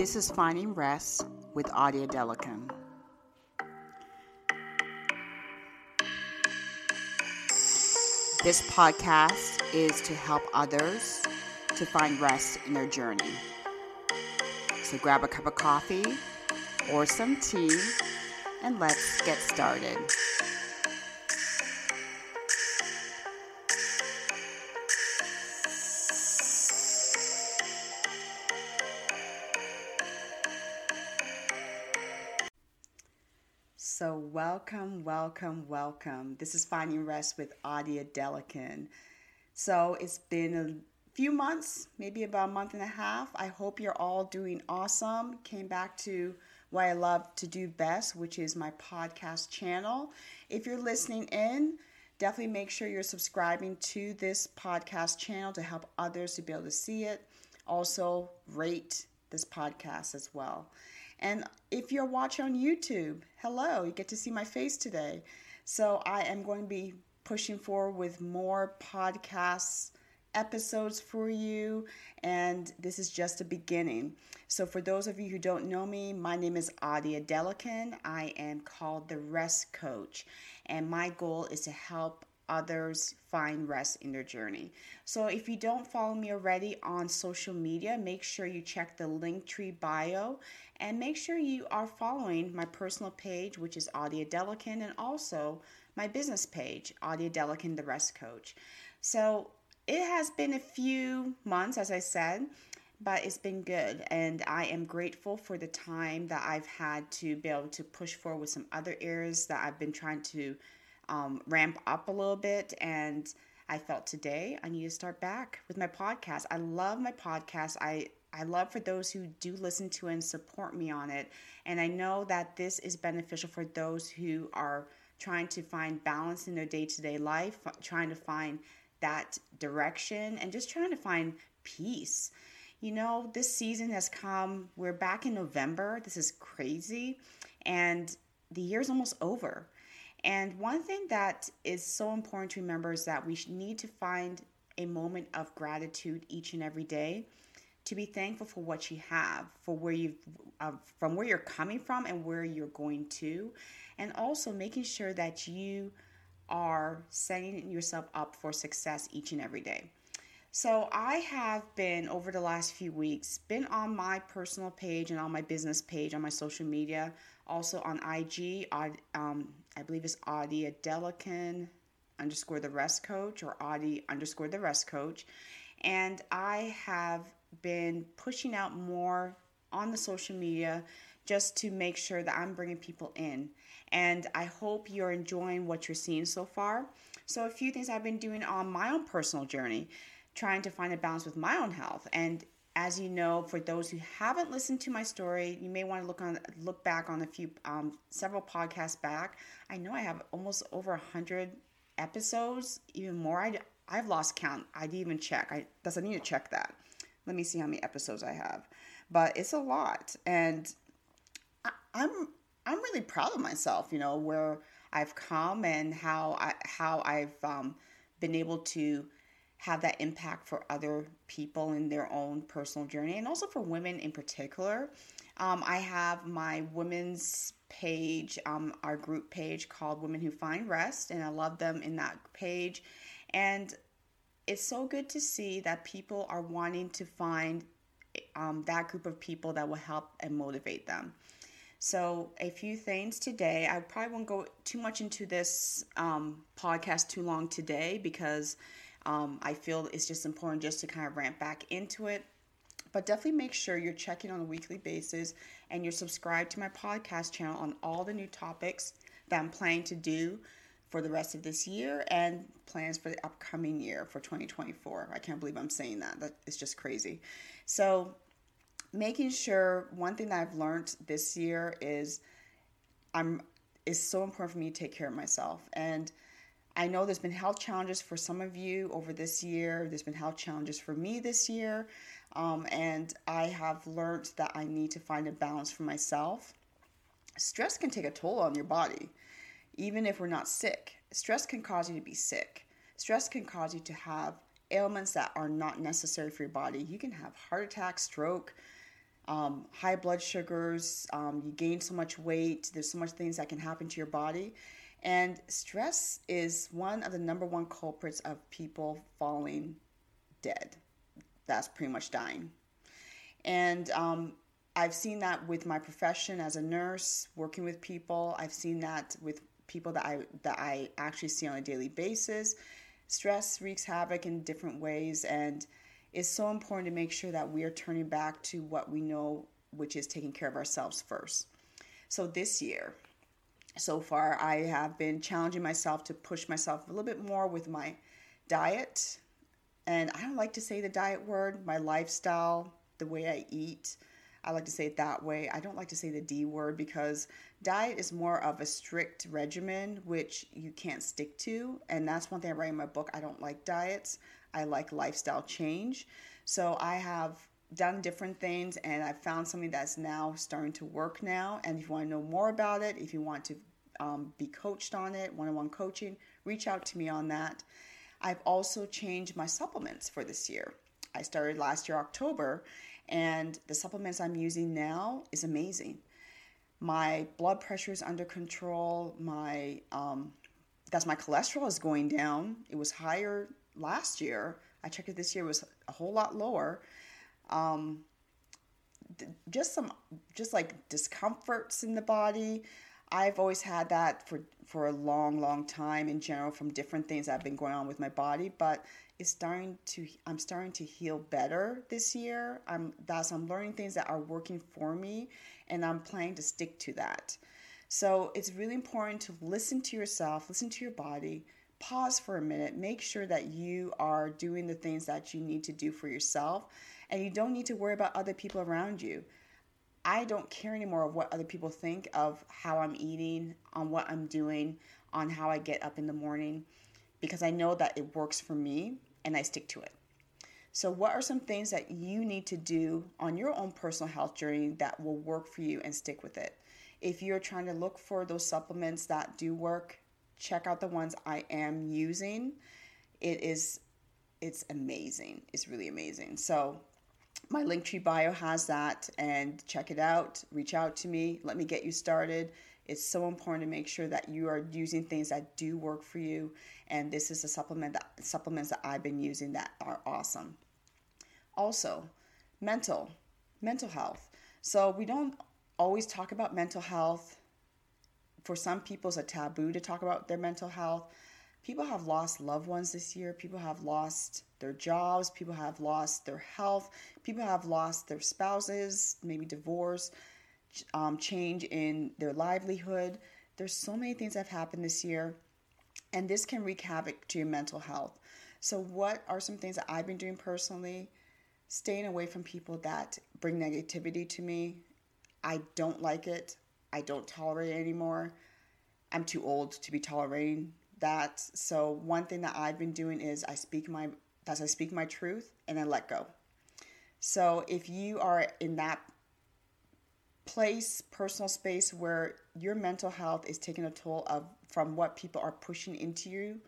This is Finding Rest with Odia Adelakun. This podcast is to help others to find rest in their journey. So grab a cup of coffee or some tea and let's get started. So, welcome, welcome, welcome. This is Finding Rest with Odia Adelakun. So, it's been a few months, maybe about a month and a half. I hope you're all doing awesome. Came back to what I love to do best, which is my podcast channel. If you're listening in, definitely make sure you're subscribing to this podcast channel to help others to be able to see it. Also, rate this podcast as well. And if you're watching on YouTube, hello, you get to see my face today. So I am going to be pushing forward with more podcasts episodes for you and this is just a beginning. So for those of you who don't know me my name is Odia Adelakun. I am called the rest coach. And my goal is to help others find rest in their journey. So if you don't follow me already on social media, make sure you check the Linktree bio and make sure you are following my personal page, which is Odia Adelakun, and also my business page, Odia Adelakun, the Rest Coach. So it has been a few months, as I said, but it's been good. And I am grateful for the time that I've had to be able to push forward with some other areas that I've been trying to um, ramp up a little bit. And I felt today I need to start back with my podcast. I love my podcast. I I love for those who do listen to and support me on it. And I know that this is beneficial for those who are trying to find balance in their day to day life, trying to find that direction, and just trying to find peace. You know, this season has come. We're back in November. This is crazy. And the year's almost over. And one thing that is so important to remember is that we need to find a moment of gratitude each and every day to be thankful for what you have, for where you've, uh, from where you're coming from and where you're going to, and also making sure that you are setting yourself up for success each and every day. So I have been over the last few weeks been on my personal page and on my business page on my social media, also on IG. Um, I believe it's Odia Adelakun underscore the rest coach or Audie underscore the rest coach. And I have been pushing out more on the social media just to make sure that I'm bringing people in. And I hope you're enjoying what you're seeing so far. So, a few things I've been doing on my own personal journey, trying to find a balance with my own health. And as you know, for those who haven't listened to my story, you may want to look on look back on a few um, several podcasts back. I know I have almost over a hundred episodes, even more. I I've lost count. I didn't even check. I does I need to check that. Let me see how many episodes I have, but it's a lot, and I, I'm I'm really proud of myself. You know where I've come and how I how I've um, been able to have that impact for other people in their own personal journey and also for women in particular. Um, I have my women's page, um, our group page called Women Who Find Rest, and I love them in that page. And it's so good to see that people are wanting to find um, that group of people that will help and motivate them. So, a few things today. I probably won't go too much into this um, podcast too long today because um, I feel it's just important just to kind of ramp back into it. But definitely make sure you're checking on a weekly basis and you're subscribed to my podcast channel on all the new topics that I'm planning to do for the rest of this year and plans for the upcoming year for 2024. I can't believe I'm saying that. That is just crazy. So, making sure one thing that I've learned this year is I'm is so important for me to take care of myself and I know there's been health challenges for some of you over this year. There's been health challenges for me this year. Um, and I have learned that I need to find a balance for myself. Stress can take a toll on your body, even if we're not sick. Stress can cause you to be sick. Stress can cause you to have ailments that are not necessary for your body. You can have heart attack, stroke, um, high blood sugars, um, you gain so much weight, there's so much things that can happen to your body. And stress is one of the number one culprits of people falling dead. That's pretty much dying. And um, I've seen that with my profession as a nurse, working with people. I've seen that with people that I that I actually see on a daily basis. Stress wreaks havoc in different ways, and it's so important to make sure that we are turning back to what we know, which is taking care of ourselves first. So this year, so far, I have been challenging myself to push myself a little bit more with my diet. And I don't like to say the diet word, my lifestyle, the way I eat. I like to say it that way. I don't like to say the D word because diet is more of a strict regimen, which you can't stick to. And that's one thing I write in my book. I don't like diets, I like lifestyle change. So I have done different things and I've found something that's now starting to work now. And if you want to know more about it, if you want to um, be coached on it, one on one coaching, reach out to me on that. I've also changed my supplements for this year. I started last year, October, and the supplements I'm using now is amazing. My blood pressure is under control. My um, that's my cholesterol is going down. It was higher last year. I checked it this year; it was a whole lot lower. Um, just some, just like discomforts in the body. I've always had that for for a long, long time in general from different things that have been going on with my body, but it's starting to I'm starting to heal better this year. I'm that's I'm learning things that are working for me and I'm planning to stick to that. So it's really important to listen to yourself, listen to your body, pause for a minute, make sure that you are doing the things that you need to do for yourself and you don't need to worry about other people around you. I don't care anymore of what other people think of how I'm eating, on what I'm doing, on how I get up in the morning, because I know that it works for me and I stick to it. So, what are some things that you need to do on your own personal health journey that will work for you and stick with it? If you're trying to look for those supplements that do work, check out the ones I am using. It is it's amazing. It's really amazing. So, my Linktree bio has that and check it out. Reach out to me. Let me get you started. It's so important to make sure that you are using things that do work for you. And this is a supplement that supplements that I've been using that are awesome. Also, mental, mental health. So we don't always talk about mental health. For some people, it's a taboo to talk about their mental health people have lost loved ones this year. People have lost their jobs. People have lost their health. People have lost their spouses, maybe divorce, um, change in their livelihood. There's so many things that have happened this year, and this can wreak havoc to your mental health. So, what are some things that I've been doing personally? Staying away from people that bring negativity to me. I don't like it. I don't tolerate it anymore. I'm too old to be tolerating that so one thing that I've been doing is I speak my that's I speak my truth and I let go. So if you are in that place, personal space where your mental health is taking a toll of from what people are pushing into you,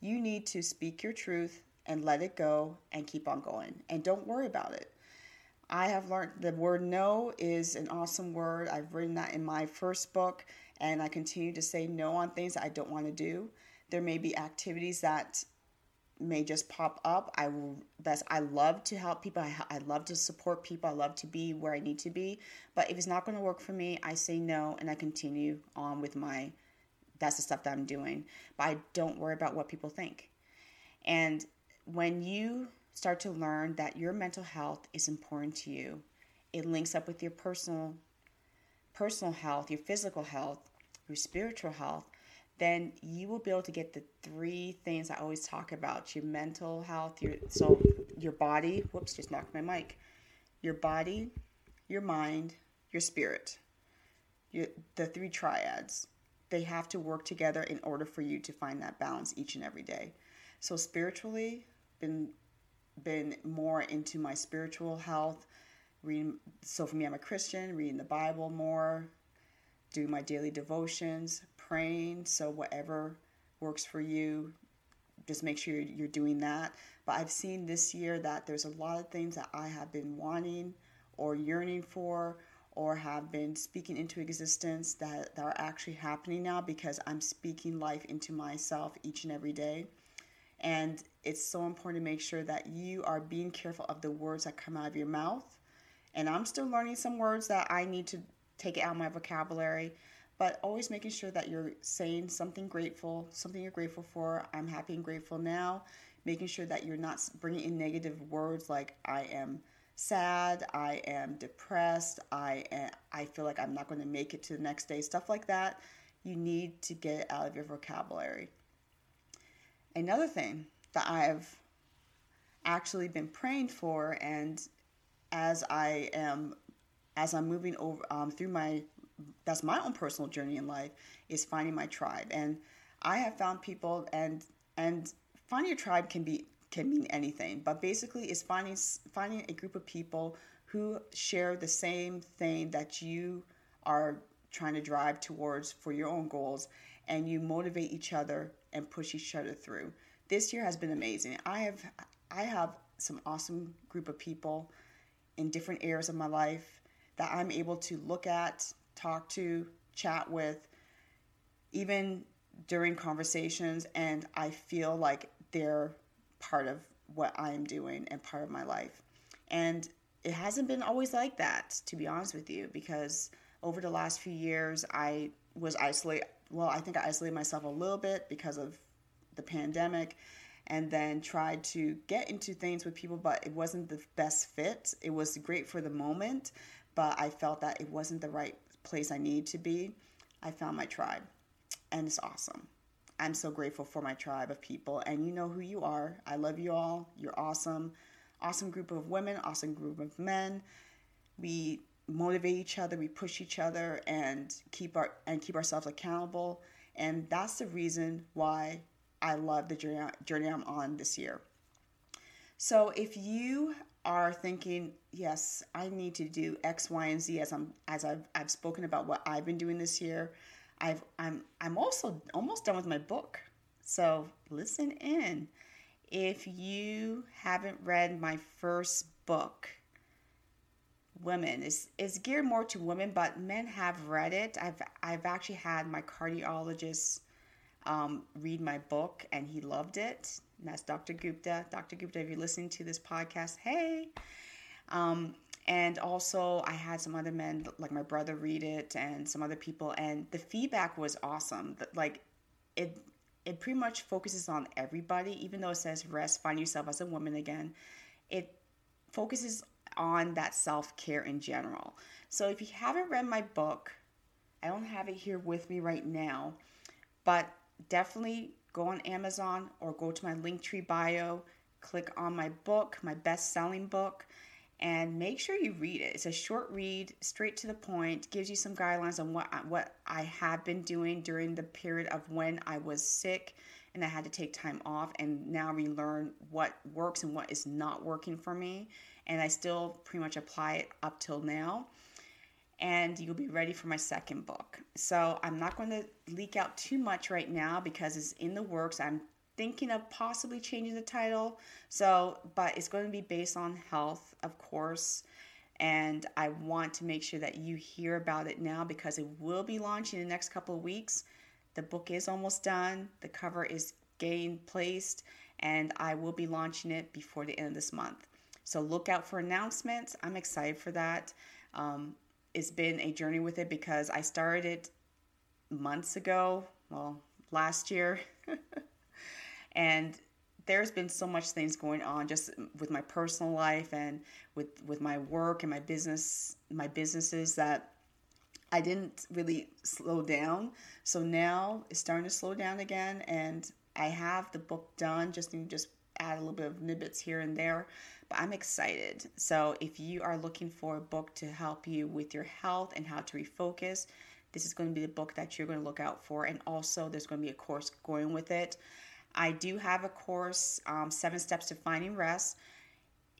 you need to speak your truth and let it go and keep on going and don't worry about it. I have learned the word no is an awesome word. I've written that in my first book and I continue to say no on things I don't want to do. There may be activities that may just pop up. I will that's I love to help people. I, I love to support people. I love to be where I need to be. But if it's not going to work for me, I say no and I continue on with my that's the stuff that I'm doing. But I don't worry about what people think. And when you start to learn that your mental health is important to you, it links up with your personal personal health, your physical health, your spiritual health, then you will be able to get the three things I always talk about your mental health, your so your body, whoops, just knocked my mic. Your body, your mind, your spirit. Your, the three triads. They have to work together in order for you to find that balance each and every day. So spiritually, been been more into my spiritual health. Reading so for me, I'm a Christian, reading the Bible more, doing my daily devotions, praying. So, whatever works for you, just make sure you're doing that. But I've seen this year that there's a lot of things that I have been wanting or yearning for or have been speaking into existence that, that are actually happening now because I'm speaking life into myself each and every day. And it's so important to make sure that you are being careful of the words that come out of your mouth. And I'm still learning some words that I need to take out of my vocabulary, but always making sure that you're saying something grateful, something you're grateful for. I'm happy and grateful now. Making sure that you're not bringing in negative words like I am sad, I am depressed, I am, I feel like I'm not going to make it to the next day, stuff like that. You need to get out of your vocabulary. Another thing that I've actually been praying for, and as I am, as I'm moving over um, through my, that's my own personal journey in life, is finding my tribe. And I have found people, and and finding a tribe can be can mean anything, but basically, is finding finding a group of people who share the same thing that you are trying to drive towards for your own goals and you motivate each other and push each other through. This year has been amazing. I have I have some awesome group of people in different areas of my life that I'm able to look at, talk to, chat with, even during conversations, and I feel like they're part of what I am doing and part of my life. And it hasn't been always like that, to be honest with you, because over the last few years, I was isolated. Well, I think I isolated myself a little bit because of the pandemic and then tried to get into things with people, but it wasn't the best fit. It was great for the moment, but I felt that it wasn't the right place I need to be. I found my tribe, and it's awesome. I'm so grateful for my tribe of people, and you know who you are. I love you all. You're awesome. Awesome group of women, awesome group of men. We motivate each other, we push each other, and keep our and keep ourselves accountable. And that's the reason why I love the journey, journey I'm on this year. So if you are thinking, yes, I need to do X, Y, and Z as I'm as I've I've spoken about what I've been doing this year. I've I'm I'm also almost done with my book. So listen in. If you haven't read my first book, Women is is geared more to women, but men have read it. I've I've actually had my cardiologist um, read my book, and he loved it. And that's Dr. Gupta. Dr. Gupta, if you're listening to this podcast, hey. Um, and also, I had some other men, like my brother, read it, and some other people, and the feedback was awesome. Like, it it pretty much focuses on everybody, even though it says rest, find yourself as a woman again. It focuses on that self care in general. So, if you haven't read my book, I don't have it here with me right now, but definitely go on Amazon or go to my Linktree bio, click on my book, my best selling book, and make sure you read it. It's a short read, straight to the point, gives you some guidelines on what I, what I have been doing during the period of when I was sick and I had to take time off and now relearn what works and what is not working for me. And I still pretty much apply it up till now and you'll be ready for my second book. So I'm not going to leak out too much right now because it's in the works. I'm thinking of possibly changing the title. So, but it's going to be based on health, of course. And I want to make sure that you hear about it now because it will be launching in the next couple of weeks. The book is almost done, the cover is getting placed, and I will be launching it before the end of this month. So look out for announcements. I'm excited for that. Um, it's been a journey with it because I started it months ago, well, last year. and there's been so much things going on just with my personal life and with with my work and my business, my businesses that I didn't really slow down. So now it's starting to slow down again and I have the book done, just to just add a little bit of nibbits here and there but I'm excited. So if you are looking for a book to help you with your health and how to refocus, this is going to be the book that you're going to look out for. And also, there's going to be a course going with it. I do have a course, um, Seven Steps to Finding Rest.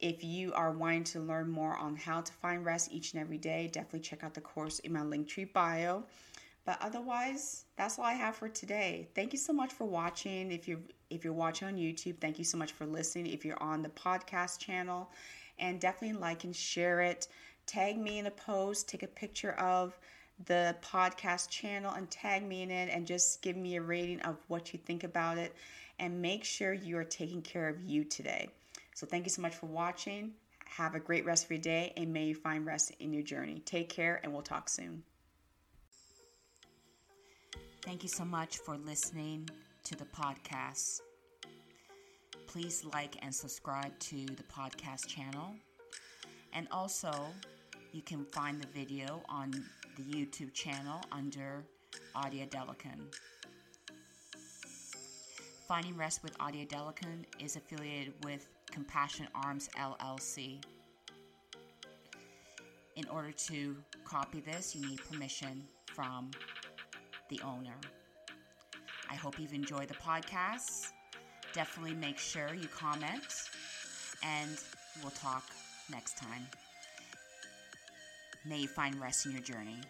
If you are wanting to learn more on how to find rest each and every day, definitely check out the course in my Linktree bio. But otherwise, that's all I have for today. Thank you so much for watching. If you're if you're watching on YouTube, thank you so much for listening. If you're on the podcast channel, and definitely like and share it. tag me in a post, take a picture of the podcast channel and tag me in it and just give me a rating of what you think about it and make sure you are taking care of you today. So, thank you so much for watching. Have a great rest of your day and may you find rest in your journey. Take care and we'll talk soon. Thank you so much for listening to the podcast. Please like and subscribe to the podcast channel. And also, you can find the video on the YouTube channel under Odia Adelakun. Finding Rest with Odia Adelakun is affiliated with Compassion Arms LLC. In order to copy this, you need permission from the owner. I hope you've enjoyed the podcast. Definitely make sure you comment, and we'll talk next time. May you find rest in your journey.